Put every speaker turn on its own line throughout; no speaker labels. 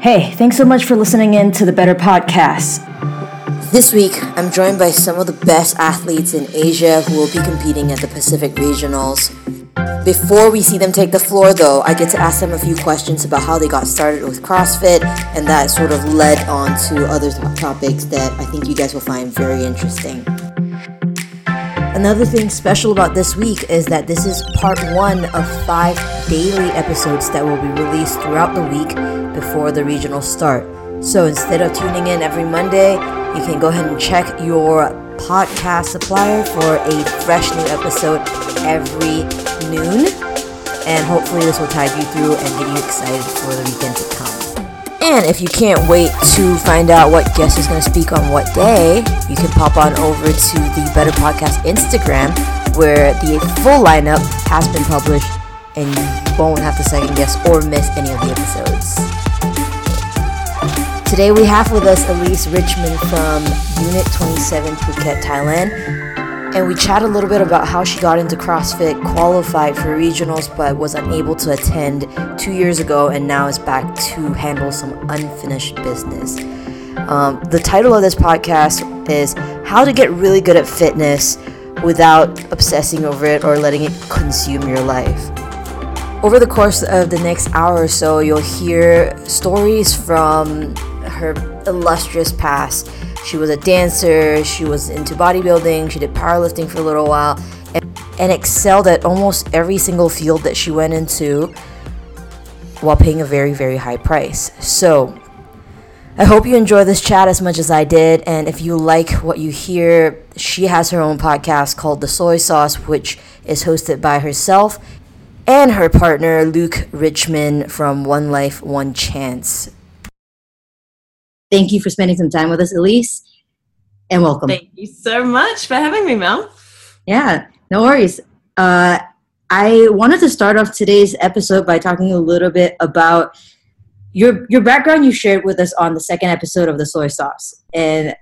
Hey, thanks so much for listening in to the Better Podcast.
This week, I'm joined by some of the best athletes in Asia who will be competing at the Pacific Regionals. Before we see them take the floor, though, I get to ask them a few questions about how they got started with CrossFit, and that sort of led on to other topics that I think you guys will find very interesting. Another thing special about this week is that this is part one of five daily episodes that will be released throughout the week before the regional start. So instead of tuning in every Monday, you can go ahead and check your podcast supplier for a fresh new episode every noon. And hopefully, this will tide you through and get you excited for the weekend to come. And if you can't wait to find out what guest is going to speak on what day, you can pop on over to the Better Podcast Instagram, where the full lineup has been published, and you won't have to second guess or miss any of the episodes. Today we have with us Elise Richmond from Unit 27 Phuket, Thailand. And we chat a little bit about how she got into CrossFit, qualified for regionals, but was unable to attend two years ago, and now is back to handle some unfinished business. Um, the title of this podcast is How to Get Really Good at Fitness Without Obsessing Over It or Letting It Consume Your Life. Over the course of the next hour or so, you'll hear stories from her illustrious past. She was a dancer, she was into bodybuilding, she did powerlifting for a little while, and, and excelled at almost every single field that she went into while paying a very, very high price. So, I hope you enjoy this chat as much as I did. And if you like what you hear, she has her own podcast called The Soy Sauce, which is hosted by herself and her partner, Luke Richmond from One Life, One Chance. Thank you for spending some time with us, Elise, and welcome.
Thank you so much for having me, Mel.
Yeah, no worries. Uh, I wanted to start off today's episode by talking a little bit about your your background you shared with us on the second episode of the soy sauce, and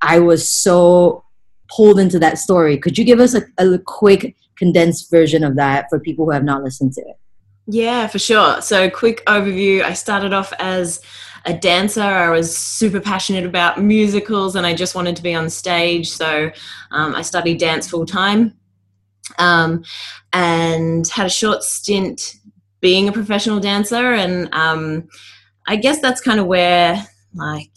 I was so pulled into that story. Could you give us a, a quick condensed version of that for people who have not listened to it?
Yeah, for sure. So, quick overview. I started off as a dancer. I was super passionate about musicals and I just wanted to be on stage. So um, I studied dance full time um, and had a short stint being a professional dancer. And um, I guess that's kind of where like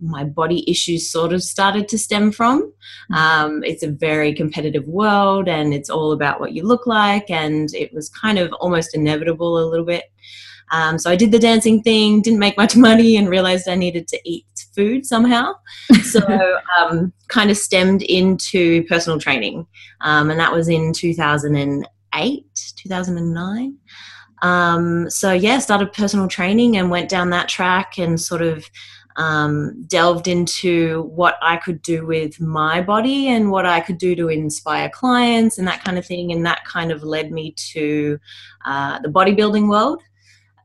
my body issues sort of started to stem from. Um, it's a very competitive world and it's all about what you look like. And it was kind of almost inevitable a little bit um, so I did the dancing thing, didn't make much money, and realized I needed to eat food somehow. So um, kind of stemmed into personal training, um, and that was in 2008, 2009. Um, so yeah, started personal training and went down that track and sort of um, delved into what I could do with my body and what I could do to inspire clients and that kind of thing. And that kind of led me to uh, the bodybuilding world.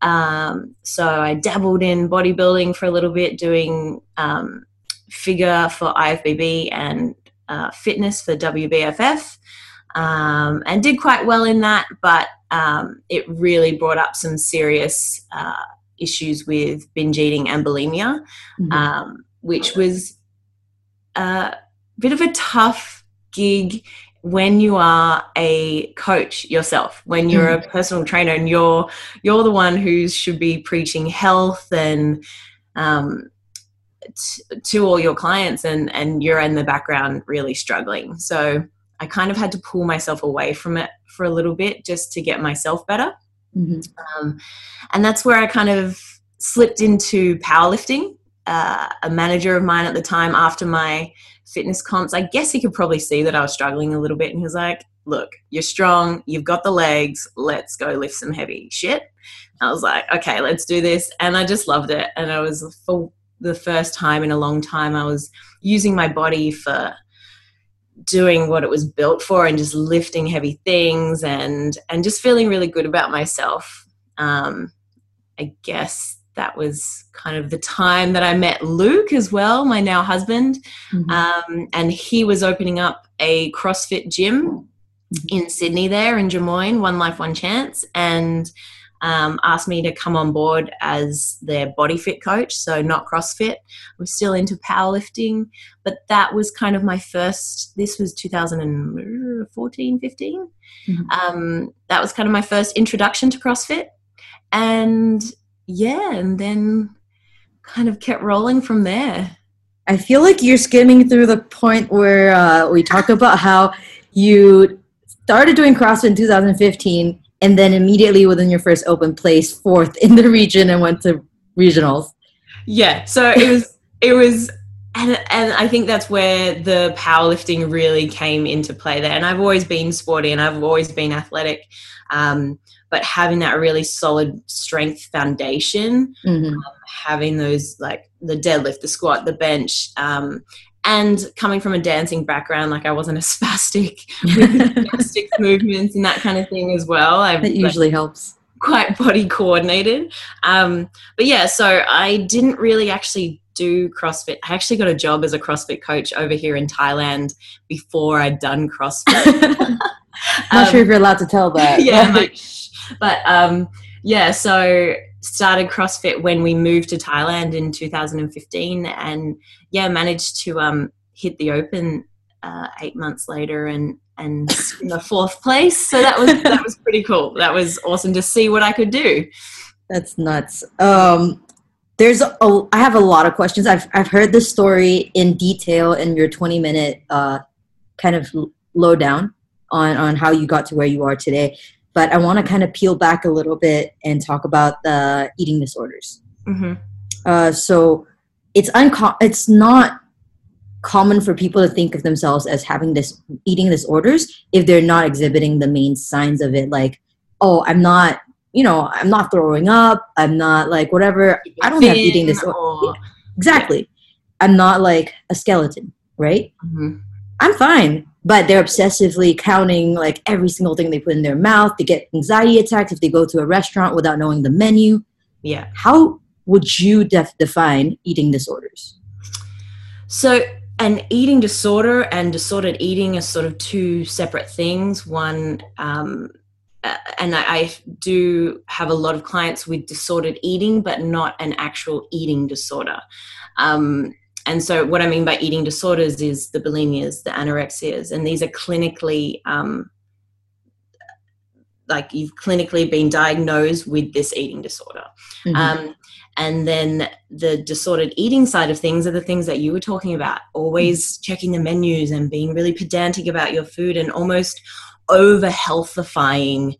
Um, so I dabbled in bodybuilding for a little bit, doing um, figure for IFBB and uh, fitness for WBFF, um, and did quite well in that. But um, it really brought up some serious uh, issues with binge eating and bulimia, mm-hmm. Um, which was a bit of a tough gig when you are a coach yourself when you're a mm. personal trainer and you're you're the one who should be preaching health and um, t- to all your clients and and you're in the background really struggling so i kind of had to pull myself away from it for a little bit just to get myself better mm-hmm. um, and that's where i kind of slipped into powerlifting uh, a manager of mine at the time after my fitness comps, I guess he could probably see that I was struggling a little bit. And he was like, Look, you're strong, you've got the legs, let's go lift some heavy shit. I was like, Okay, let's do this. And I just loved it. And I was, for the first time in a long time, I was using my body for doing what it was built for and just lifting heavy things and and just feeling really good about myself um, i guess that was kind of the time that I met Luke as well, my now husband. Mm-hmm. Um, and he was opening up a CrossFit gym mm-hmm. in Sydney, there in Drummoyne, One Life, One Chance. And um, asked me to come on board as their body fit coach. So not CrossFit. I'm still into powerlifting, but that was kind of my first. This was 2014, 15. Mm-hmm. Um, that was kind of my first introduction to CrossFit, and yeah, and then kind of kept rolling from there.
I feel like you're skimming through the point where uh, we talk about how you started doing CrossFit in 2015 and then immediately within your first open placed fourth in the region and went to regionals.
Yeah, so it was it was and and I think that's where the powerlifting really came into play there. And I've always been sporty and I've always been athletic, um, but having that really solid strength foundation, mm-hmm. um, having those like the deadlift, the squat, the bench, um, and coming from a dancing background, like I wasn't a spastic gymnastics movements and that kind of thing as well.
I, that usually
like,
helps.
Quite body coordinated. Um, but yeah, so I didn't really actually do CrossFit. I actually got a job as a CrossFit coach over here in Thailand before I'd done CrossFit.
Not um, sure if you're allowed to tell that.
Yeah, like, but um, yeah, so started CrossFit when we moved to Thailand in 2015, and yeah, managed to um, hit the Open uh, eight months later and and in the fourth place. So that was that was pretty cool. That was awesome to see what I could do.
That's nuts. Um, there's a, I have a lot of questions. I've I've heard this story in detail in your 20 minute uh, kind of lowdown on on how you got to where you are today but I want to kind of peel back a little bit and talk about the eating disorders. Mm-hmm. Uh, so it's unco- it's not common for people to think of themselves as having this eating disorders if they're not exhibiting the main signs of it, like oh, I'm not, you know, I'm not throwing up, I'm not like whatever. I don't have eating disorder. Or, exactly. Yeah. I'm not like a skeleton, right? Mm-hmm. I'm fine but they're obsessively counting like every single thing they put in their mouth. They get anxiety attacks if they go to a restaurant without knowing the menu.
Yeah.
How would you def- define eating disorders?
So, an eating disorder and disordered eating are sort of two separate things. One, um, and I, I do have a lot of clients with disordered eating, but not an actual eating disorder. Um, and so what i mean by eating disorders is the bulimias the anorexias and these are clinically um, like you've clinically been diagnosed with this eating disorder mm-hmm. um, and then the disordered eating side of things are the things that you were talking about always mm-hmm. checking the menus and being really pedantic about your food and almost over healthifying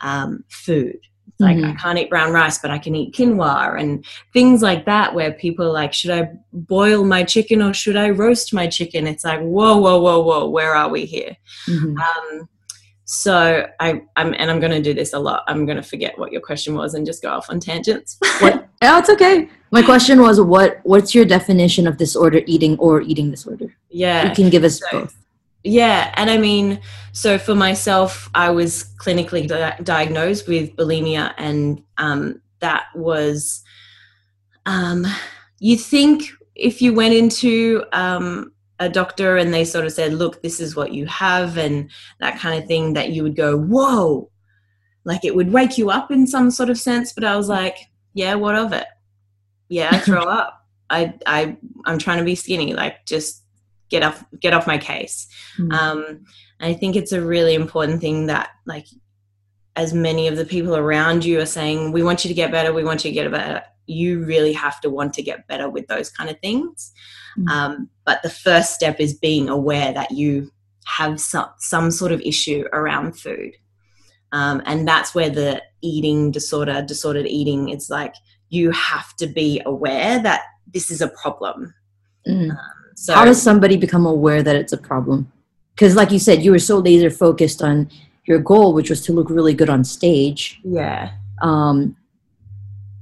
um, food like mm-hmm. I can't eat brown rice, but I can eat quinoa and things like that, where people are like, should I boil my chicken or should I roast my chicken? It's like, whoa, whoa, whoa, whoa, where are we here? Mm-hmm. Um, so I, I'm, and I'm going to do this a lot. I'm going to forget what your question was and just go off on tangents.
what? Oh, it's okay. My question was, what, what's your definition of disorder eating or eating disorder?
Yeah,
you can give us
so,
both.
Yeah, and I mean, so for myself, I was clinically di- diagnosed with bulimia, and um, that was, um, you think if you went into um, a doctor and they sort of said, look, this is what you have, and that kind of thing, that you would go, whoa, like it would wake you up in some sort of sense. But I was like, yeah, what of it? Yeah, I throw up. I, I, I'm trying to be skinny. Like, just get off get off my case mm. um, i think it's a really important thing that like as many of the people around you are saying we want you to get better we want you to get better you really have to want to get better with those kind of things mm. um, but the first step is being aware that you have some, some sort of issue around food um, and that's where the eating disorder disordered eating it's like you have to be aware that this is a problem
mm. um, so how does somebody become aware that it's a problem? Because, like you said, you were so laser focused on your goal, which was to look really good on stage.
Yeah.
Um,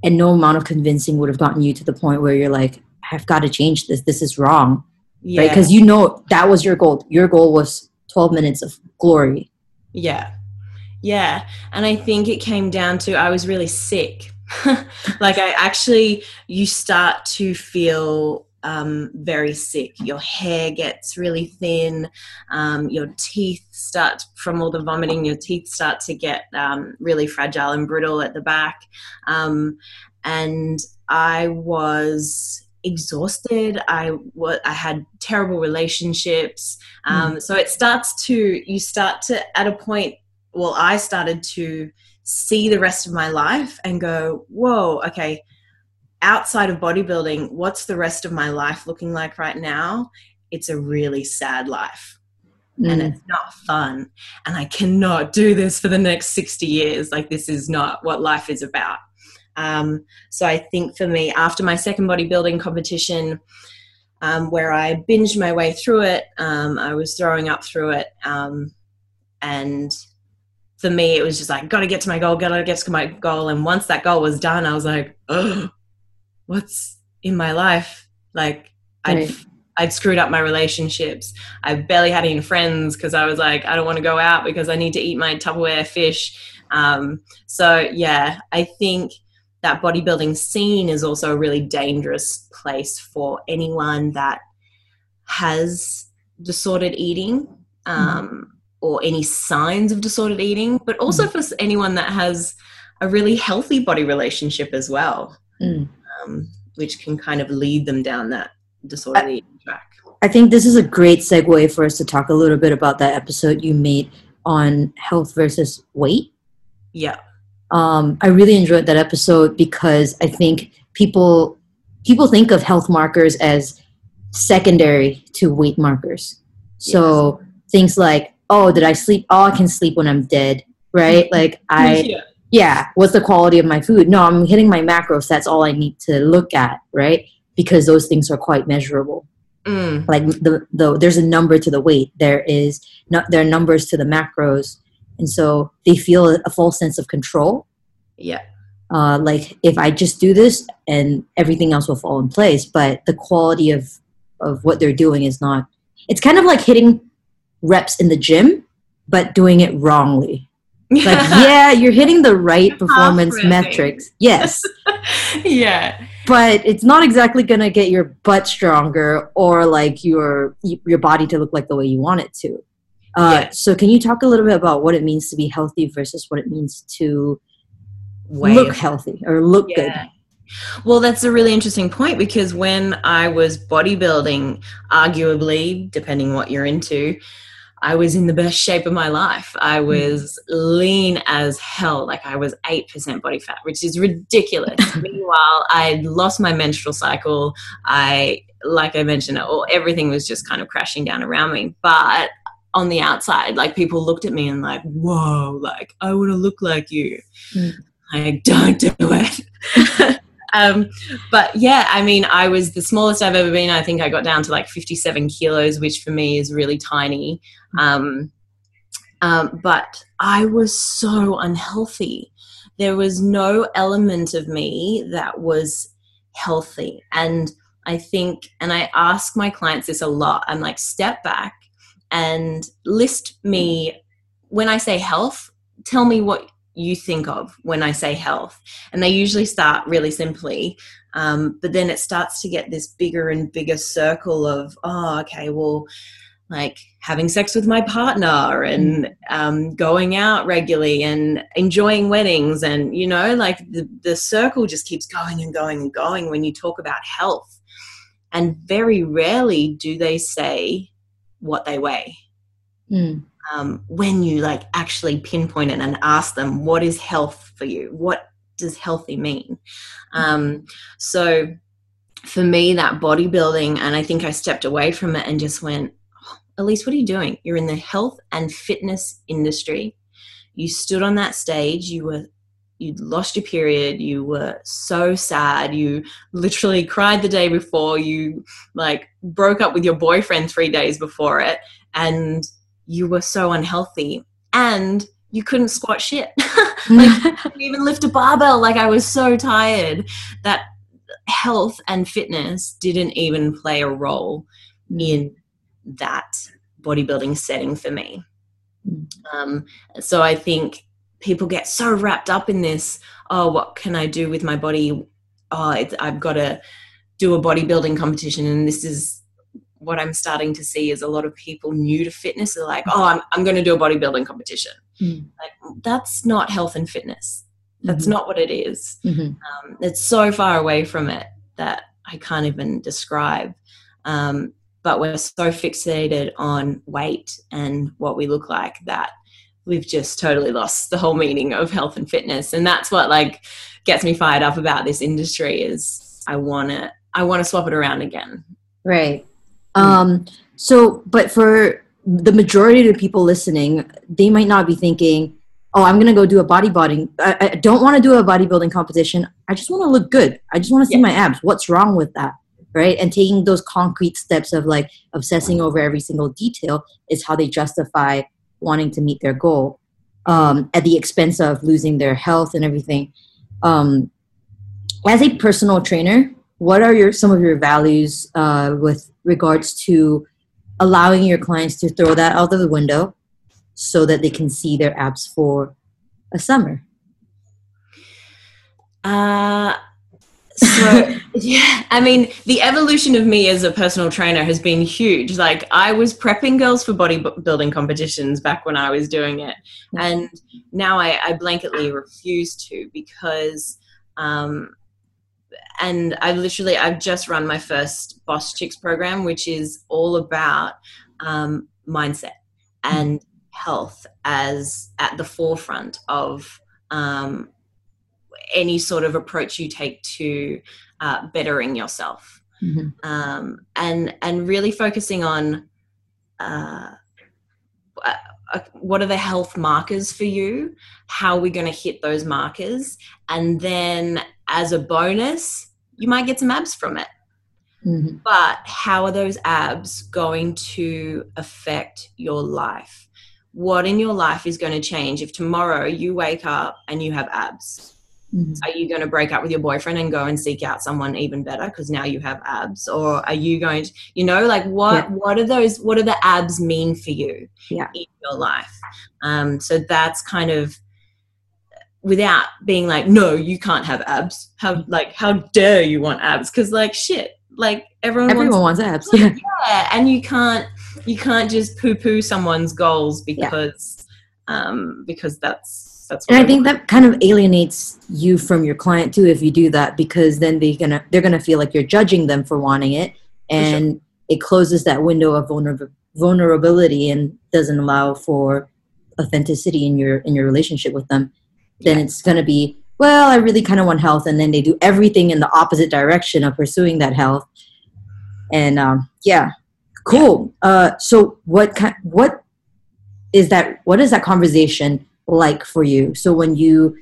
and no amount of convincing would have gotten you to the point where you're like, I've got to change this. This is wrong. Yeah. Right? Because you know that was your goal. Your goal was 12 minutes of glory.
Yeah. Yeah. And I think it came down to I was really sick. like I actually, you start to feel um, very sick. Your hair gets really thin. Um, your teeth start, from all the vomiting, your teeth start to get um, really fragile and brittle at the back. Um, and I was exhausted. I was, I had terrible relationships. Mm. So it starts to, you start to, at a point, well, I started to see the rest of my life and go, whoa, okay, outside of bodybuilding, what's the rest of my life looking like right now? It's a really sad life. Mm. And it's not fun. And I cannot do this for the next 60 years. Like, this is not what life is about. Um, so I think for me, after my second bodybuilding competition, um, where I binged my way through it, um, I was throwing up through it. Um, and for me, it was just like, gotta get to my goal, gotta get to my goal. And once that goal was done, I was like, oh, what's in my life? Like, right. I'd, I'd screwed up my relationships. I barely had any friends because I was like, I don't want to go out because I need to eat my Tupperware fish. Um, so, yeah, I think that bodybuilding scene is also a really dangerous place for anyone that has disordered eating um, mm. or any signs of disordered eating, but also mm. for anyone that has a really healthy body relationship as well. Mm um, which can kind of lead them down that disorderly eating track.
I think this is a great segue for us to talk a little bit about that episode you made on health versus weight.
Yeah.
Um, I really enjoyed that episode because I think people people think of health markers as secondary to weight markers. So yes. things like, oh, did I sleep? Oh, I can sleep when I'm dead, right? Like I yeah yeah, what's the quality of my food? No, I'm hitting my macros. That's all I need to look at, right? Because those things are quite measurable. Mm. Like the, the there's a number to the weight. There is not there are numbers to the macros, and so they feel a false sense of control.
Yeah.
Uh, like if I just do this and everything else will fall in place, but the quality of of what they're doing is not. It's kind of like hitting reps in the gym, but doing it wrongly like yeah you're hitting the right performance metrics. Yes.
Yeah.
But it's not exactly going to get your butt stronger or like your your body to look like the way you want it to. Uh, yeah. so can you talk a little bit about what it means to be healthy versus what it means to Way look healthy or look yeah. good
well, that's a really interesting point because when I was bodybuilding, arguably, depending what you're into, I was in the best shape of my life. I hmm. was lean as hell. Like I was 8% body fat, which is ridiculous. Meanwhile, I lost my menstrual cycle. I, like I mentioned, all, everything was just kind of crashing down around me. But on the outside, like people looked at me and like, whoa, like I want to look like you. Mm. Like, don't do it. Um, but yeah, I mean, I was the smallest I've ever been. I think I got down to like 57 kilos, which for me is really tiny. Um, um, but I was so unhealthy. There was no element of me that was healthy. And I think, and I ask my clients this a lot I'm like, step back and list me when I say health, tell me what you think of when I say health. And they usually start really simply, um, but then it starts to get this bigger and bigger circle of, oh, okay, well, like having sex with my partner and um, going out regularly and enjoying weddings and you know like the, the circle just keeps going and going and going when you talk about health and very rarely do they say what they weigh mm um, when you like actually pinpoint it and ask them what is health for you? What does healthy mean? Um, so for me that bodybuilding and i think i stepped away from it and just went oh, elise what are you doing? You're in the health and fitness industry. You stood on that stage. You were you'd lost your period. You were so sad. You literally cried the day before. You like broke up with your boyfriend three days before it. And you were so unhealthy and you couldn't squat shit. like couldn't even lift a barbell. Like I was so tired that health and fitness didn't even play a role in that bodybuilding setting for me. Um, so I think people get so wrapped up in this. Oh, what can I do with my body? Oh, I've got to do a bodybuilding competition and this is what i'm starting to see is a lot of people new to fitness are like oh i'm, I'm going to do a bodybuilding competition
Mm.
like that's not health and fitness that's
Mhm.
not what it is
Mhm.
um, it's so far away from it that I can't even describe. Um, but we're so fixated on weight and what we look like that we've just totally lost the whole meaning of health and fitness. And that's what like gets me fired up about this industry is I want to I want to swap it around again.
Right. Um, so, but for the majority of the people listening, they might not be thinking, oh, I'm going to go do a bodybuilding. I, I don't want to do a bodybuilding competition. I just want to look good. I just want to see
Yeah.
my abs. What's wrong with that? Right. And taking those concrete steps of like obsessing over every single detail is how they justify wanting to meet their goal um, at the expense of losing their health and everything. Um, as a personal trainer, what are your some of your values uh, with regards to allowing your clients to throw that out of the window so that they can see their abs for a summer?
Uh, so yeah, I mean, the evolution of me as a personal trainer has been huge. Like I was prepping girls for bodybuilding competitions back when I was doing it, and now I, I blanketly refuse to because, um, and I literally I've just run my first Boss Chicks program, which is all about um, mindset and health as at the forefront of um, any sort of approach you take to uh, bettering yourself.
Mhm.
um, and and really focusing on uh, uh, uh, what are the health markers for you? How are we going to hit those markers? And then as a bonus you might get some abs from it
Mhm.
but how are those abs going to affect your life what in your life is going to change if tomorrow you wake up and you have abs
Mhm.
are you going to break up with your boyfriend and go and seek out someone even better because now you have abs or are you going to you know like what
Yeah.
what are those what do the abs mean for you
Yeah.
in your life um so that's kind of without being like no you can't have abs how like how dare you want abs because like shit like everyone,
Everyone
wants
wants abs. Yeah.
yeah, and you can't you can't just poo poo someone's goals because um because that's that's
And
what
I think that kind of alienates you from your client too if you do that because then they're gonna they're gonna feel like you're judging them for wanting it,
sure.
and it closes that window of vulner- vulnerability and doesn't allow for authenticity in your in your relationship with them. Then
Yeah.
it's gonna be well, I really kind of want health, and then they do everything in the opposite direction of pursuing that health. And um, yeah, cool. Uh, so what kind? What is that? What is that conversation like for you? So when you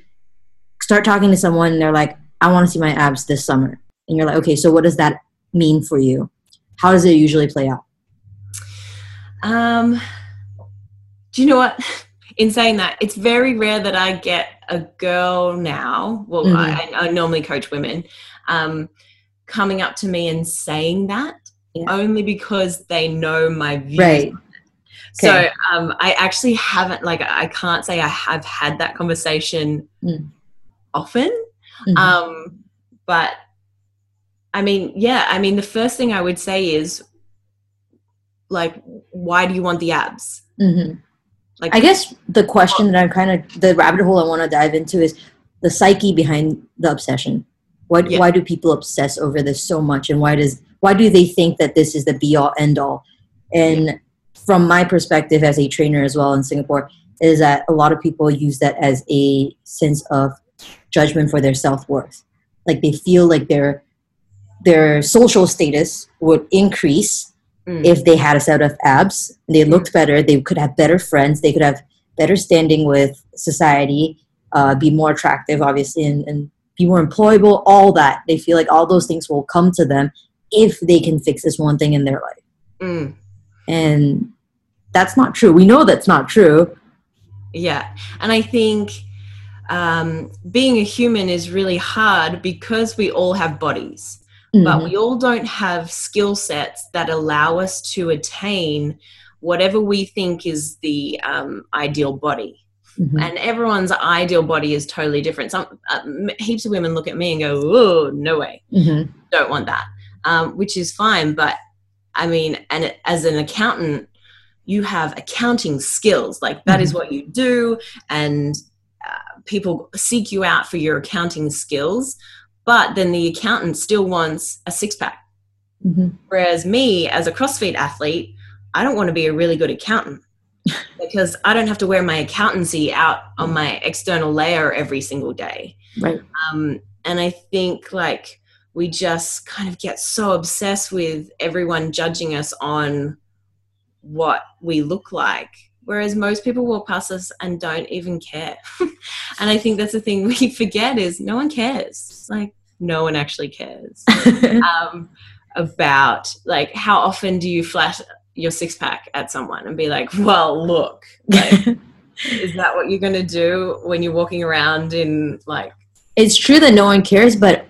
start talking to someone, and they're like, "I want to see my abs this summer," and you're like, "Okay, so what does that mean for you? How does it usually play out?"
Um, do you know what? In saying that, it's very rare that I get a girl now. Well,
Mhm.
I, I normally coach women, um, coming up to me and saying that
Yeah.
only because they know my views.
Right.
So um, I actually haven't like I can't say I have had that conversation
Mm.
often.
Mhm.
Um, but I mean, yeah, I mean, the first thing I would say is like, why do you want the abs?
Mhm.
Like,
I guess the question that I'm kind of the rabbit hole I want to dive into is the psyche behind the obsession. Why
Yeah.
why do people obsess over this so much, and why does why do they think that this is the be all end all? And from my perspective as a trainer as well in Singapore, is that a lot of people use that as a sense of judgment for their self worth. Like they feel like their their social status would increase
Mm.
if they had a set of abs they looked better they could have better friends they could have better standing with society uh, be more attractive obviously and, and be more employable all that they feel like all those things will come to them if they can fix this one thing in their life
Mm.
and that's not true we know that's not true
Yeah. And I think um, being a human is really hard because we all have bodies, but
Mhm.
we all don't have skill sets that allow us to attain whatever we think is the um, ideal body.
Mhm.
And everyone's ideal body is totally different. Some uh, heaps of women look at me and go, "Oh, no way,
Mhm.
don't want that." um, which is fine. But I mean, and as an accountant, you have accounting skills. Like that mm-hmm. is what you do, and uh, people seek you out for your accounting skills. But then the accountant still wants a six pack. Mm-hmm. Whereas me, as a CrossFit athlete, I don't want to be a really good accountant because I don't have to wear my accountancy out on my external layer every single day.
Right.
Um, and I think like we just kind of get so obsessed with everyone judging us on what we look like whereas most people walk past us and don't even care. And i think that's the thing we forget is no one cares. Like no one actually cares. Um, about like how often do you flash your six pack at someone and be like well look like, is that what you're going to do when you're walking around in like
it's true that no one cares but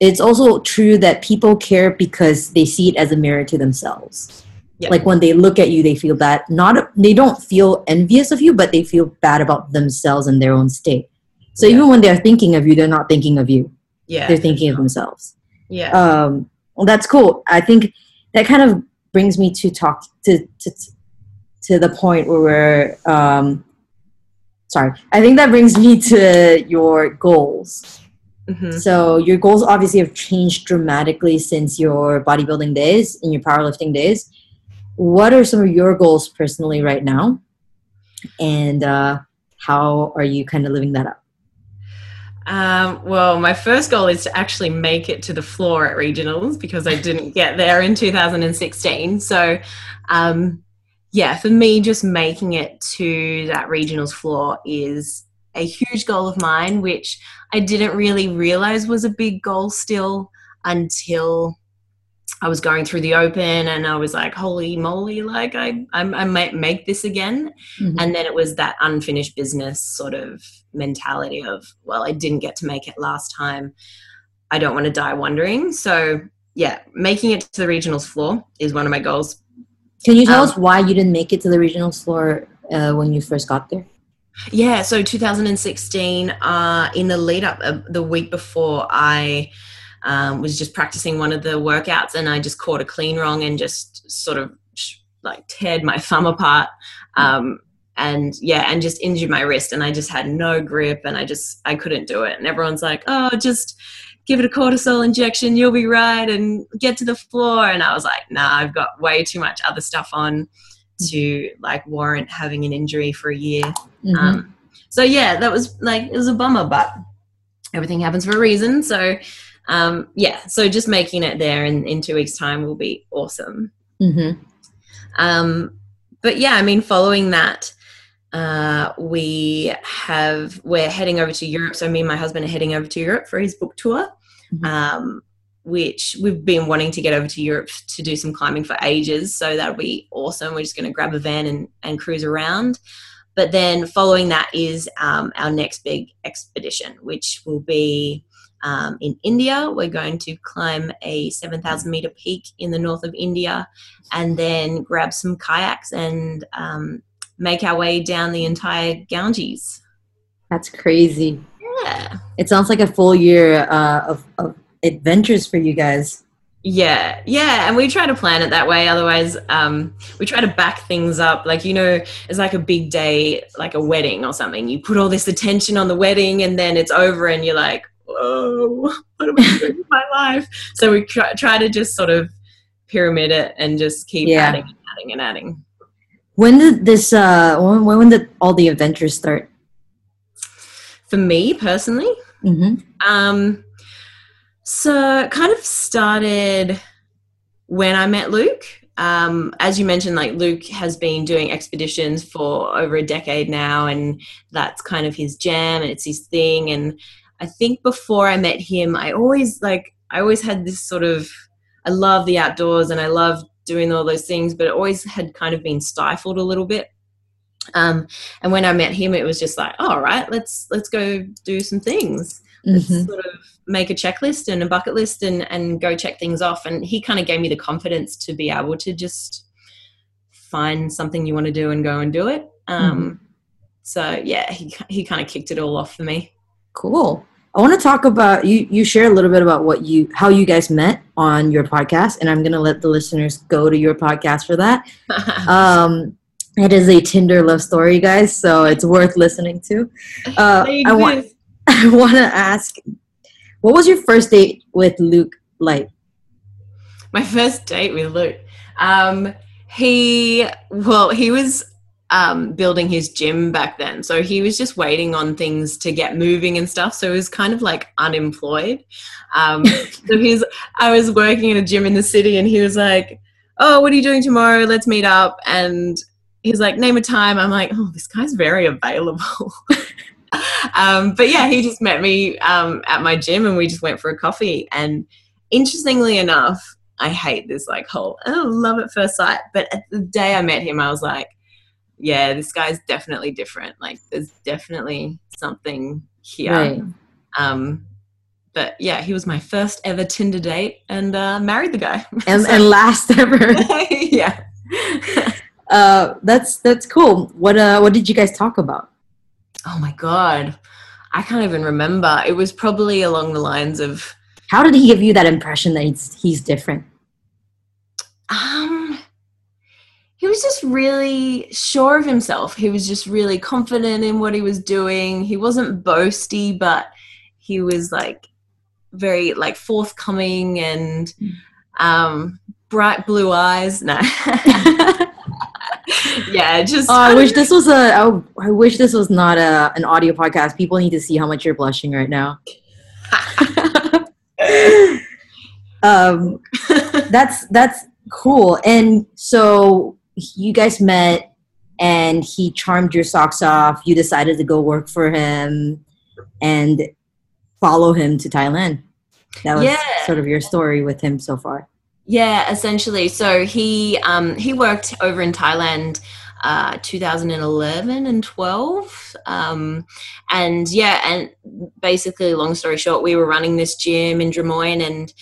it's also true that people care because they see it as a mirror to themselves. Yep. Like when they look at you, they feel bad. Not they don't feel envious of you, but they feel bad about themselves and their own state. So yeah. even when they're thinking of you, they're not thinking of you.
Yeah,
they're thinking of themselves.
Yeah.
Um, well, that's cool. I think that kind of brings me to talk to to to the point where we're. Um, sorry, I think that brings me to your goals Mm-hmm. So your goals obviously have changed dramatically since your bodybuilding days and your powerlifting days. What are some of your goals personally right now, and uh, how are you kind of living that up?
Um, well, my first goal is to actually make it to the floor at regionals because I didn't get there in 2016. So, um, yeah, for me, just making it to that regionals floor is a huge goal of mine, which I didn't really realize was a big goal still until I was going through the open and I was like, holy moly, like I, I, I might make this again. Mm-hmm. And then it was that unfinished business sort of mentality of, well, I didn't get to make it last time. I don't want to die wondering. So, yeah, making it to the regionals floor is one of my goals.
Can you tell um, us why you didn't make it to the regionals floor uh, when you first got there?
Yeah, so 2016, uh, in the lead up, uh, the week before, I um, was just practicing one of the workouts and I just caught a clean wrong and just sort of like teared my thumb apart. Um, and yeah, and just injured my wrist and I just had no grip and I just, I couldn't do it. And everyone's like, oh, just give it a cortisol injection, you'll be right and get to the floor. And I was like, nah, I've got way too much other stuff on to like warrant having an injury for a year. Mm-hmm. Um, so yeah, that was like it was a bummer, but everything happens for a reason. So um, yeah, so just making it there in, in two weeks' time will be awesome.
Mm-hmm.
Um, but yeah, I mean, following that, uh, we have we're heading over to Europe. So me and my husband are heading over to Europe for his book tour. Mm-hmm. Um, which we've been wanting to get over to Europe to do some climbing for ages. So that'll be awesome. We're just going to grab a van and, and cruise around. But then following that is um, our next big expedition, which will be um, in India. We're going to climb a 7,000 meter peak in the north of India and then grab some kayaks and um, make our way down the entire Ganges.
That's crazy.
Yeah.
It sounds like a full year uh, of, of adventures for you guys.
Yeah, yeah, and we try to plan it that way. Otherwise, um, we try to back things up. Like you know, it's like a big day, like a wedding or something. You put all this attention on the wedding, and then it's over, and you're like, "Whoa, what am I doing with my life?" So we try, try to just sort of pyramid it and just keep yeah. adding and adding and adding.
When did this? Uh, when, when did all the adventures start?
For me personally,
mm-hmm.
um, so it kind of started when I met Luke. Um, as you mentioned, like Luke has been doing expeditions for over a decade now, and that's kind of his jam and it's his thing. And I think before I met him, I always like I always had this sort of I love the outdoors and I love doing all those things, but it always had kind of been stifled a little bit. Um, and when I met him, it was just like, oh, all right, let's let's go do some things mm-hmm. sort of make a checklist and a bucket list and, and go check things off. And he kind of gave me the confidence to be able to just find something you want to do and go and do it. Um, mm-hmm. So yeah, he, he kind of kicked it all off for me.
Cool. I want to talk about you. You share a little bit about what you, how you guys met, on your podcast, and I'm going to let the listeners go to your podcast for that. um, it is a Tinder love story, guys, so it's worth listening to. Uh, I want I want to ask, what was your first date with Luke like?
My first date with Luke, um, he well, he was um, building his gym back then. So he was just waiting on things to get moving and stuff. So he was kind of like unemployed. Um, so he's, I was working in a gym in the city and he was like, Oh, what are you doing tomorrow? Let's meet up. And he's like, Name a time. I'm like, Oh, this guy's very available. um, but yeah, he just met me um, at my gym and we just went for a coffee. And interestingly enough, I hate this like whole, oh, love at first sight. But at the day I met him, I was like, yeah, this guy's definitely different. Like there's definitely something here. Right. Um, but yeah, he was my first ever Tinder date and uh, married the guy.
And, so, and last ever.
yeah.
uh, that's that's cool. What uh what did you guys talk about?
Oh my god. I can't even remember. It was probably along the lines of
How did he give you that impression that he's he's different?
Um he was just really sure of himself. He was just really confident in what he was doing. He wasn't boasty, but he was like very like forthcoming and um, bright blue eyes. No. yeah, just.
Oh, I wish this was a. I, I wish this was not a an audio podcast. People need to see how much you're blushing right now. um, that's that's cool. And so you guys met and he charmed your socks off. You decided to go work for him and follow him to Thailand. That was yeah. sort of your story with him so far.
Yeah, essentially. So he um, he worked over in Thailand. Uh, 2011 and 12 um, and yeah and basically long story short we were running this gym in Drummoyne and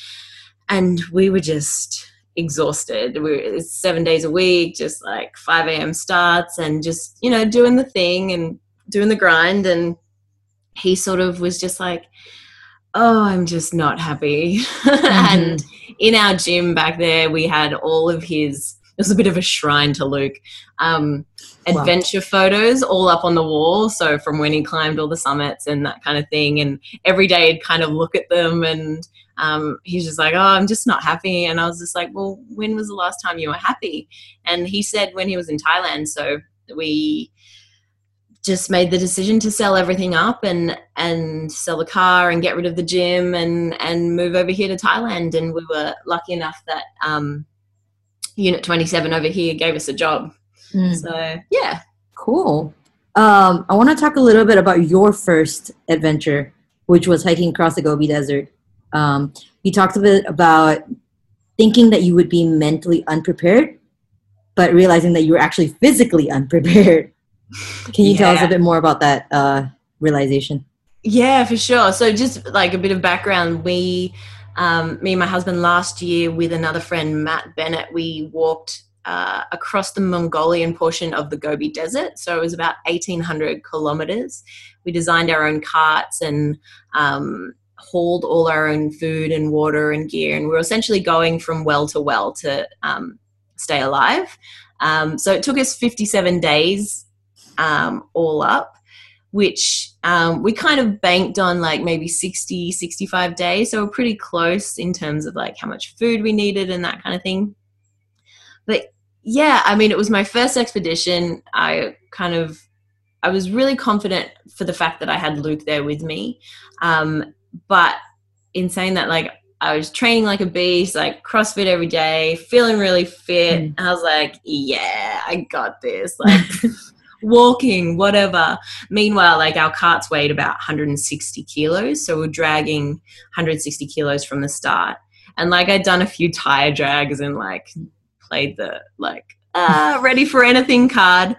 and we were just exhausted. We are seven days a week, just like 5 a.m. starts and just, you know, doing the thing and doing the grind. And he sort of was just like, oh, I'm just not happy. Mm-hmm. and in our gym back there, we had all of his, it was a bit of a shrine to Luke, um, adventure wow. photos all up on the wall. So from when he climbed all the summits and that kind of thing. And every day he'd kind of look at them and, um, he's just like, oh, I'm just not happy. And I was just like, well, when was the last time you were happy? And he said when he was in Thailand. So we just made the decision to sell everything up and and sell the car and get rid of the gym and and move over here to Thailand. And we were lucky enough that um, Unit 27 over here gave us a job. Mm. So yeah,
cool. Um, I want to talk a little bit about your first adventure, which was hiking across the Gobi Desert. Um, you talked a bit about thinking that you would be mentally unprepared, but realizing that you were actually physically unprepared. Can you yeah. tell us a bit more about that uh, realization?
Yeah, for sure. So, just like a bit of background, we, um, me and my husband, last year with another friend, Matt Bennett, we walked uh, across the Mongolian portion of the Gobi Desert. So it was about 1,800 kilometers. We designed our own carts and um, hauled all our own food and water and gear, and we were essentially going from well to well to um, stay alive. Um, so it took us 57 days um, all up, which um, we kind of banked on like maybe 60, 65 days. So we're pretty close in terms of like how much food we needed and that kind of thing. But yeah, I mean, it was my first expedition. I kind of I was really confident for the fact that I had Luke there with me. Um, but in saying that, like I was training like a beast, like CrossFit every day, feeling really fit. Mm. I was like, yeah, I got this. Like walking, whatever. Meanwhile, like our carts weighed about 160 kilos. So we're dragging 160 kilos from the start. And like I'd done a few tire drags and like played the like uh, ready for anything card.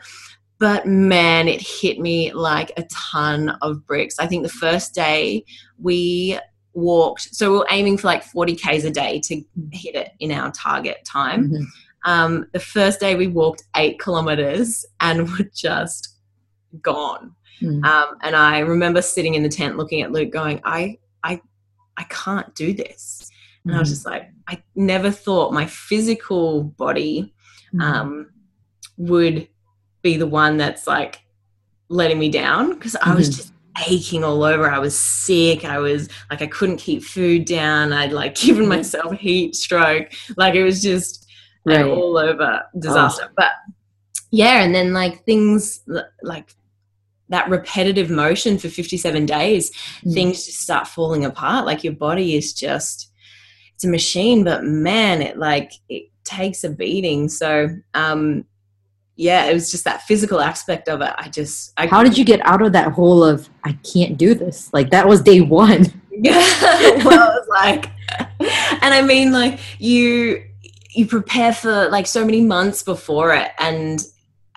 But man, it hit me like a ton of bricks. I think the first day we walked, so we are aiming for like 40 Ks a day to hit it in our target time. Mm-hmm. Um, the first day we walked eight kilometers and were just gone. Mm. Um, and I remember sitting in the tent looking at Luke going, I, I, I can't do this. And I was just like, I never thought my physical body
Mm-hmm.
um, would be the one that's like letting me down because I was
Mhm.
just aching all over. I was sick. I was like, I couldn't keep food down. I'd like given myself heat stroke. Like it was just an
Right.
all over disaster. But yeah, and then like things like that repetitive motion for 57 days,
Mm.
things just start falling apart. Like your body is just, it's a machine, but man, it like, it takes a beating. So, um, yeah, it was just that physical aspect of it. I just, I,
How did you get out of that hole of I can't do this? Like that was day one.
Yeah. well, was like, and I mean, like you, you prepare for like so many months before it, and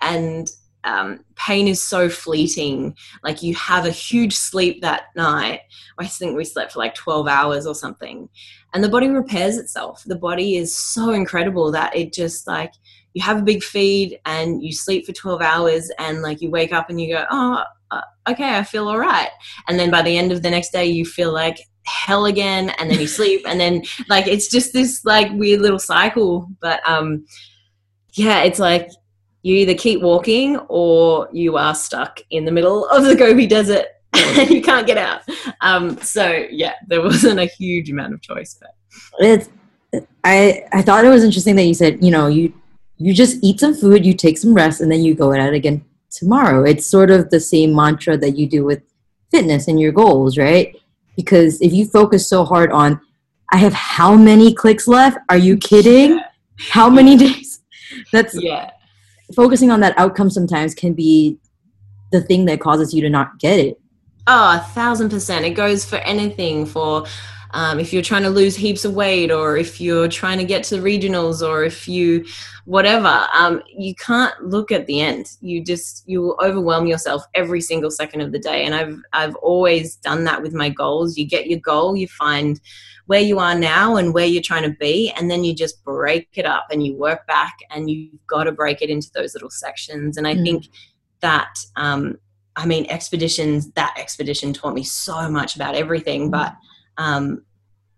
and um, pain is so fleeting. Like you have a huge sleep that night. I think we slept for like twelve hours or something, and the body repairs itself. The body is so incredible that it just like you have a big feed and you sleep for 12 hours and like you wake up and you go oh uh, okay i feel all right. And then by the end of the next day you feel like hell again and then you sleep and then like it's just this like weird little cycle. But um yeah it's like you either keep walking or you are stuck in the middle of the gobi desert you can't get out um so yeah there wasn't a huge amount of choice but
It's I I thought it was interesting that you said, you know, you you just eat some food, you take some rest, and then you go at it again tomorrow. It's sort of the same mantra that you do with fitness and your goals, right? Because if you focus so hard on I have how many clicks left? Are you kidding? How many days? That's
yeah
focusing on that outcome sometimes can be the thing that causes you to not get it.
Oh, a thousand percent. It goes for anything for um, if you're trying to lose heaps of weight or if you're trying to get to the regionals or if you whatever um, you can't look at the end you just you will overwhelm yourself every single second of the day and i've i've always done that with my goals you get your goal you find where you are now and where you're trying to be and then you just break it up and you work back and you've got to break it into those little sections and i
Mm.
think that um, I mean, expeditions, that expedition taught me so much about everything. But um,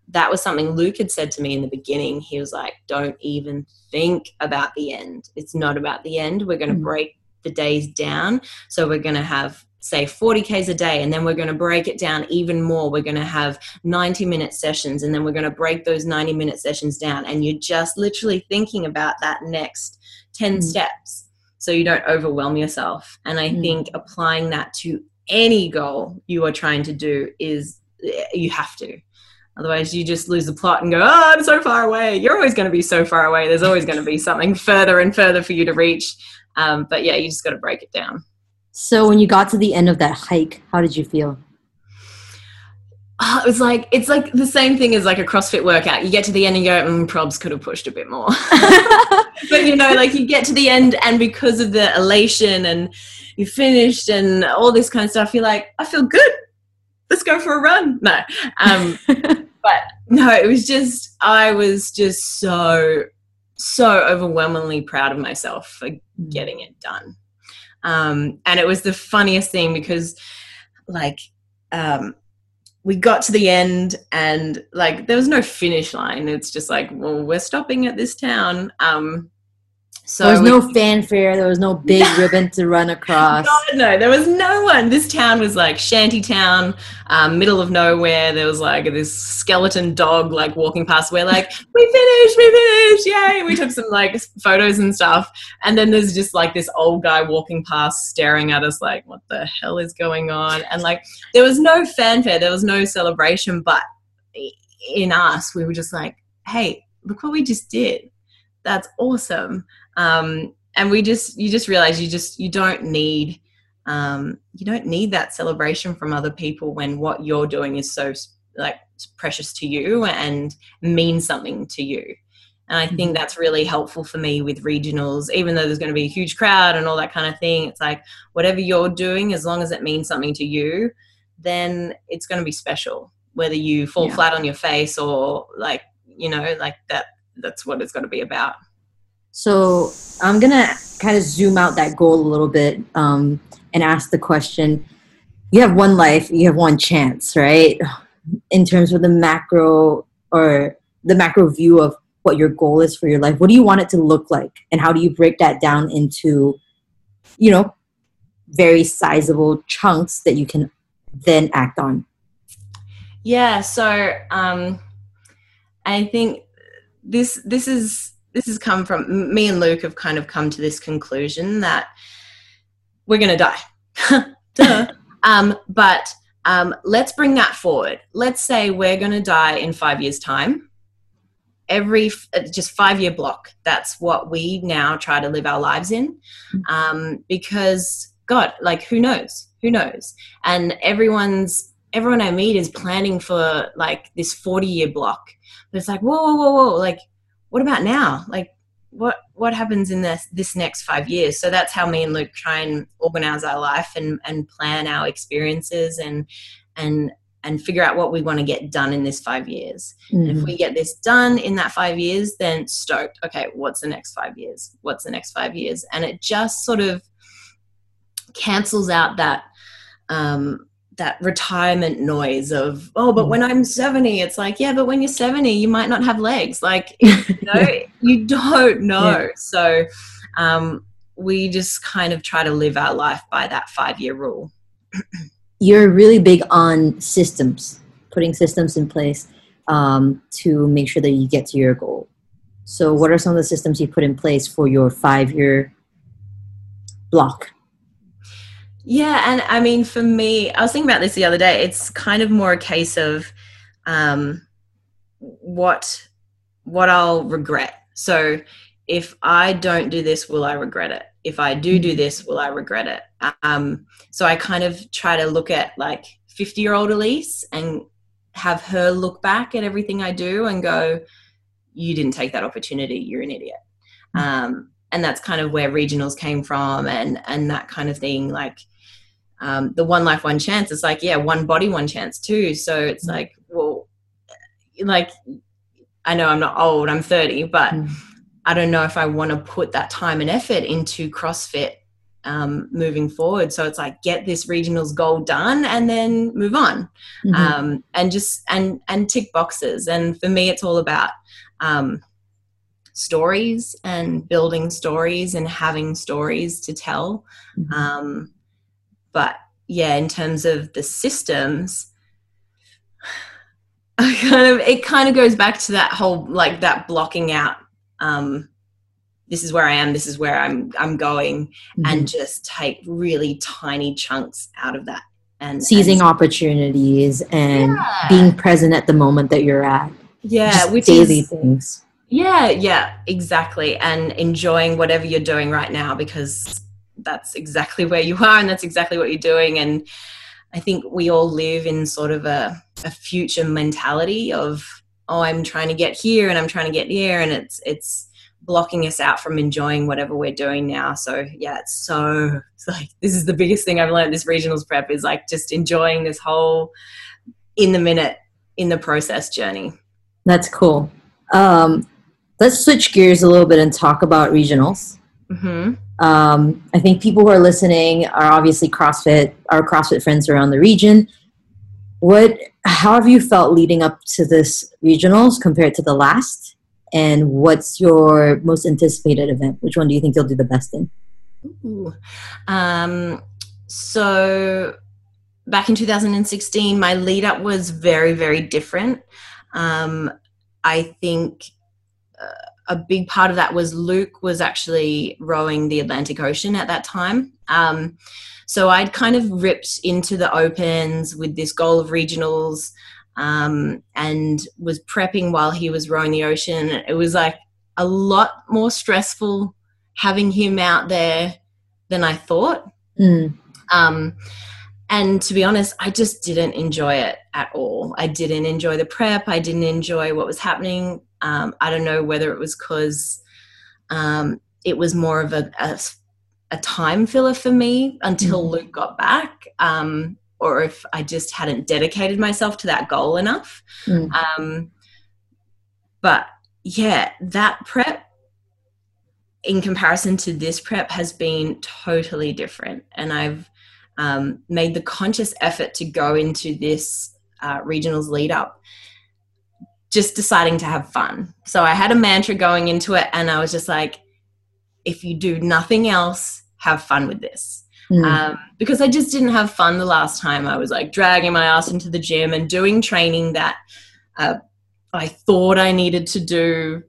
that was something Luke had said to me in the beginning. He was like, don't even think about the end. It's not about the end. We're going to
Mhm.
break the days down. So we're going to have, say, 40 Ks a day, and then we're going to break it down even more. We're going to have 90 minute sessions, and then we're going to break those 90 minute sessions down. And you're just literally thinking about that next 10
Mhm.
steps so you don't overwhelm yourself. And I
Mm.
think applying that to any goal you are trying to do is you have to. Otherwise, you just lose the plot and go, oh, I'm so far away. You're always going to be so far away. There's always going to be something further and further for you to reach. Um, but yeah, you just got to break it down.
So when you got to the end of that hike, how did you feel?
Oh, it was like it's like the same thing as like a CrossFit workout. You get to the end and you go, mm, probs could have pushed a bit more. but you know, like you get to the end, and because of the elation and you finished and all this kind of stuff, you're like, I feel good. Let's go for a run. No, um, but no, it was just I was just so so overwhelmingly proud of myself for getting it done. Um, and it was the funniest thing because, like, um, we got to the end and like there was no finish line. It's just like, well, we're stopping at this town. Um, so
there was
we-
no fanfare. There was no big ribbon to run across.
God, no, there was no one. This town was like shanty town, um, middle of nowhere. There was like this skeleton dog like walking past. We're like, we finished, we finished, yay! We took some like photos and stuff. And then there's just like this old guy walking past, staring at us like, what the hell is going on? And like, there was no fanfare, there was no celebration, but in us, we were just like, hey, look what we just did. That's awesome um, and we just you just realize you just you don't need um, you don't need that celebration from other people when what you're doing is so like precious to you and means something to you. And i think that's really helpful for me with regionals even though there's going to be a huge crowd and all that kind of thing it's like whatever you're doing as long as it means something to you then it's going to be special. Whether you fall
Yeah.
flat on your face or like you know like that that's what it's got to be about
So I'm gonna kind of zoom out that goal a little bit um, and ask the question: You have one life, you have one chance, right? In terms of the macro or
the macro view of what your goal is for your life, what do you want it to look like? And how do you break that down into, you know, very sizable chunks that you can then act on?
Yeah, so um, I think this this is this has come from me and Luke have kind of come to this conclusion that we're going to die. Duh. um, but um, let's bring that forward. Let's say we're going to die in five years' time. Every uh, just five year block. That's what we now try to live our lives in, um, because God, like who knows? Who knows? And everyone's everyone I meet is planning for like this forty year block. But it's like whoa, whoa, whoa, whoa! Like what about now? Like what what happens in this this next five years? So that's how me and luke try and organize our life and and plan our experiences and and and figure out what we want to get done in this five years. Mm-hmm. if we get this done in that five years then stoked. Okay what's the next five years? What's the next five years? And it just sort of cancels out that um that retirement noise of oh but mm. when i'm 70 it's like yeah but when you're 70 you might not have legs. Like you know you don't know. Yeah. so um, we just kind of try to live our life by that five year rule.
You're really big on systems putting systems in place um, to make sure that you get to your goal. So what are some of the systems you put in place for your five year block
yeah, and I mean, for me, I was thinking about this the other day. It's kind of more a case of um, what what I'll regret. So, if I don't do this, will I regret it? If I do do this, will I regret it? Um, so I kind of try to look at like fifty year old Elise and have her look back at everything I do and go, "You didn't take that opportunity. You're an idiot." Mm. Um, and that's kind of where regionals came from, and and that kind of thing. Like um, the one life one chance it's like yeah one body one chance too so it's mm. like well like i know i'm not old i'm 30 but mm. i don't know if i want to put that time and effort into crossfit um, moving forward so it's like get this regionals goal done and then move on mm-hmm. um, and just and and tick boxes and for me it's all about um, stories and building stories and having stories to tell mm-hmm. um, but yeah, in terms of the systems, I kind of it kind of goes back to that whole like that blocking out. Um, this is where I am. This is where I'm I'm going, mm-hmm. and just take really tiny chunks out of that and
seizing and, opportunities and yeah. being present at the moment that you're at.
Yeah,
just
which
daily
is,
things.
Yeah, yeah, exactly, and enjoying whatever you're doing right now because that's exactly where you are and that's exactly what you're doing. And i think we all live in sort of a, a future mentality of oh i'm trying to get here and i'm trying to get here and it's it's blocking us out from enjoying whatever we're doing now. So yeah it's so it's like this is the biggest thing i've learned this regionals prep is like just enjoying this whole in the minute in the process journey.
That's cool. Um, let's switch gears a little bit and talk about regionals. Mm-hmm. Um, I think people who are listening are obviously CrossFit, our CrossFit friends around the region. What, how have you felt leading up to this regionals compared to the last? And what's your most anticipated event? Which one do you think you'll do the best in?
Ooh. Um, so back in 2016, my lead up was very, very different. Um, I think a big part of that was Luke was actually rowing the Atlantic Ocean at that time. Um, so I'd kind of ripped into the opens with this goal of regionals um, and was prepping while he was rowing the ocean. It was like a lot more stressful having him out there than I thought. Mm. Um, and to be honest, I just didn't enjoy it at all. I didn't enjoy the prep. I didn't enjoy what was happening. Um, I don't know whether it was because um, it was more of a, a, a, time filler for me until mm. Luke got back, um, or if I just hadn't dedicated myself to that goal enough. Mm. Um, but yeah, that prep in comparison to this prep has been totally different. And I've um, made the conscious effort to go into this uh, regionals lead up just deciding to have fun. So I had a mantra going into it, and I was just like, if you do nothing else, have fun with this. Mm. Um, because I just didn't have fun the last time. I was like dragging my ass into the gym and doing training that uh, I thought I needed to do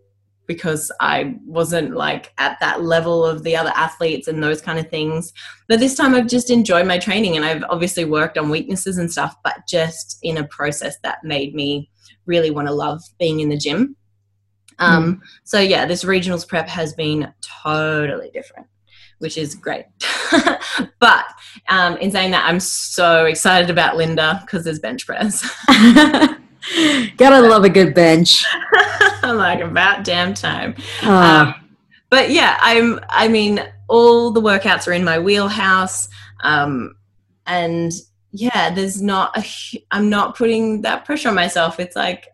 because I wasn't like at that level of the other athletes and those kind of things. But this time I've just enjoyed my training and I've obviously worked on weaknesses and stuff, but just in a process that made me really want to love being in the gym. Um, mm. So yeah, this regionals prep has been totally different, which is great. but um, in saying that, I'm so excited about Linda because there's bench press.
Gotta love a good bench.
I'm like about damn time. Uh. Um, but yeah, I'm. I mean, all the workouts are in my wheelhouse, um, and yeah, there's not. I'm not putting that pressure on myself. It's like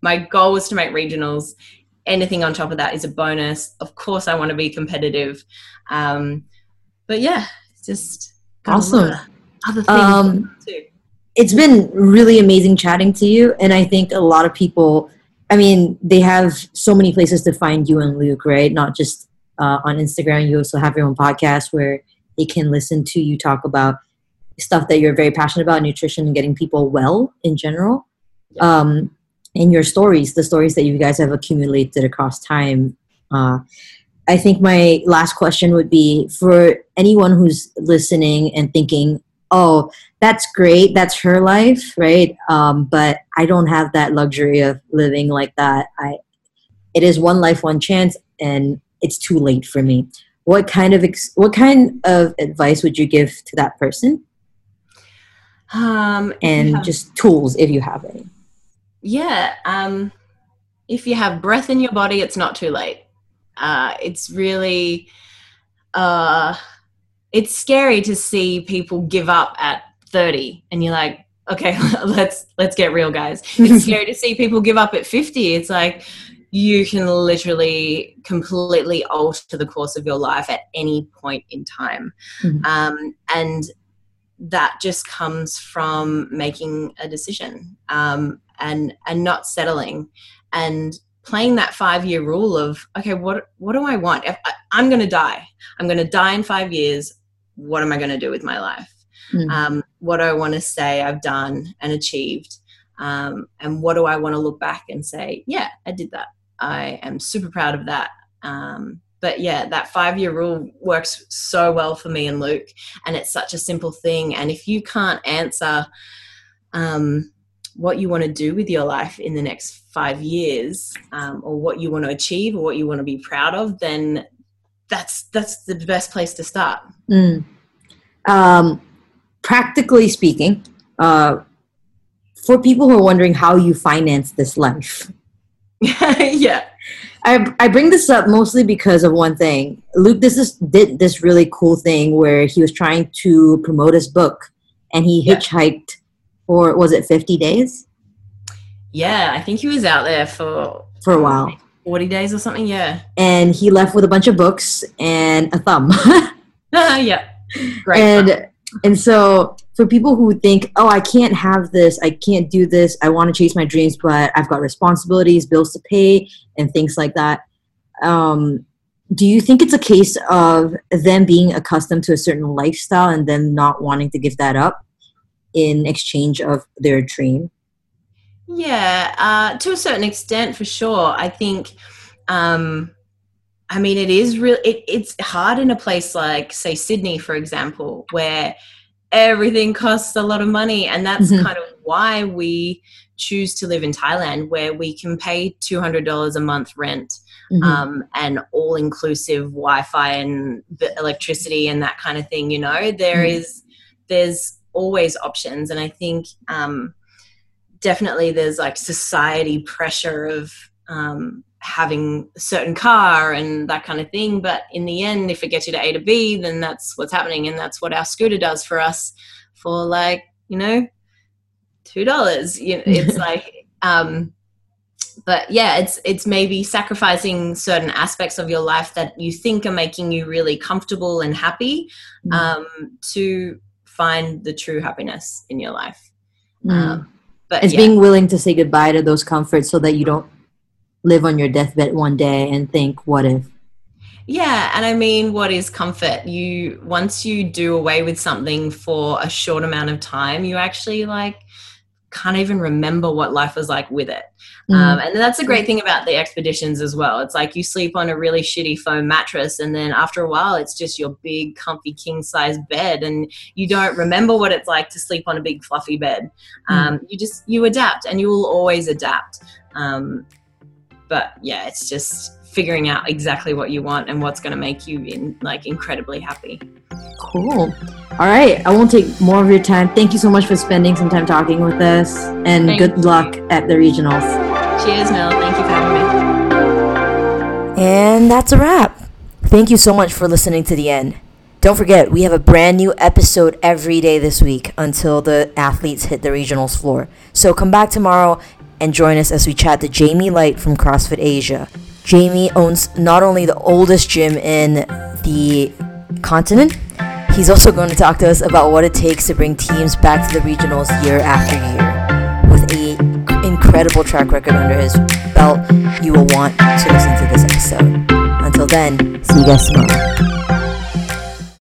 my goal was to make regionals. Anything on top of that is a bonus. Of course, I want to be competitive. Um, but yeah, it's just
awesome. Other things um, too it's been really amazing chatting to you and i think a lot of people i mean they have so many places to find you and luke right not just uh, on instagram you also have your own podcast where they can listen to you talk about stuff that you're very passionate about nutrition and getting people well in general. Yeah. um, and your stories the stories that you guys have accumulated across time uh, i think my last question would be for anyone who's listening and thinking oh that's great that's her life right? Um, but i don't have that luxury of living like that. I it is one life one chance and it's too late for me. What kind of ex- what kind of advice would you give to that person um, and just tools if you have any.
Yeah um, if you have breath in your body it's not too late. Uh, it's really uh, it's scary to see people give up at 30 and you're like okay let's let's get real guys. It's scary to see people give up at 50 it's like you can literally completely alter the course of your life at any point in time. Mm-hmm. um, and that just comes from making a decision um, and and not settling and playing that five year rule of okay what what do i want if I, i'm going to die i'm going to die in five years what am I going to do with my life? Mm. Um, what do I want to say I've done and achieved? Um, and what do I want to look back and say, yeah, I did that. I am super proud of that. Um, but yeah, that five year rule works so well for me and Luke. And it's such a simple thing. And if you can't answer um, what you want to do with your life in the next five years, um, or what you want to achieve, or what you want to be proud of, then that's that's the best place to start. Mm.
Um, practically speaking, uh, for people who are wondering how you finance this life,
yeah,
I I bring this up mostly because of one thing. Luke, this is did this really cool thing where he was trying to promote his book, and he yeah. hitchhiked for was it fifty days?
Yeah, I think he was out there for
for a while
40 days or something, yeah.
And he left with a bunch of books and a thumb.
yeah.
Great. And fun. And so for people who think, "Oh, I can't have this. I can't do this. I want to chase my dreams, but I've got responsibilities, bills to pay, and things like that." Um, do you think it's a case of them being accustomed to a certain lifestyle and then not wanting to give that up in exchange of their dream?
Yeah, uh, to a certain extent, for sure. I think, um, I mean, it is real. It, it's hard in a place like, say, Sydney, for example, where everything costs a lot of money, and that's mm-hmm. kind of why we choose to live in Thailand, where we can pay two hundred dollars a month rent. Mm-hmm. Um, and all inclusive Wi-Fi and electricity and that kind of thing. You know, there mm-hmm. is there's always options, and I think um, definitely there's like society pressure of um, having a certain car and that kind of thing. But in the end, if it gets you to A to B, then that's what's happening. And that's what our scooter does for us for like, you know, $2. You know, it's like, um, but yeah, it's, it's maybe sacrificing certain aspects of your life that you think are making you really comfortable and happy, mm. um, to find the true happiness in your life. Mm. Um, but
It's
yeah.
being willing to say goodbye to those comforts so that you don't live on your deathbed one day and think, what if?
Yeah, and I mean, what is comfort? You once you do away with something for a short amount of time, you actually like can't even remember what life was like with it.
Mm.
Um, and that's a great thing about the expeditions as well. It's like you sleep on a really shitty foam mattress, and then after a while, it's just your big, comfy king size bed, and you don't remember what it's like to sleep on a big, fluffy bed. Um, You just you adapt, and you will always adapt. Um, but yeah, it's just figuring out exactly what you want and what's going to make you in like incredibly happy.
Cool. All right. I won't take more of your time. Thank you so much for spending some time talking with us. And
Thank
good
you.
luck at the regionals.
Cheers, Mel. Thank you for having me.
And that's a wrap. Thank you so much for listening to the end. Don't forget, we have a brand new episode every day this week until the athletes hit the regionals floor. So come back tomorrow and join us as we chat to Jamie Light from CrossFit Asia. Jamie owns not only the oldest gym in the continent, he's also going to talk to us about what it takes to bring teams back to the regionals year after year. With a incredible track record under his belt, you will want to listen to this episode. Until then, see you guys tomorrow.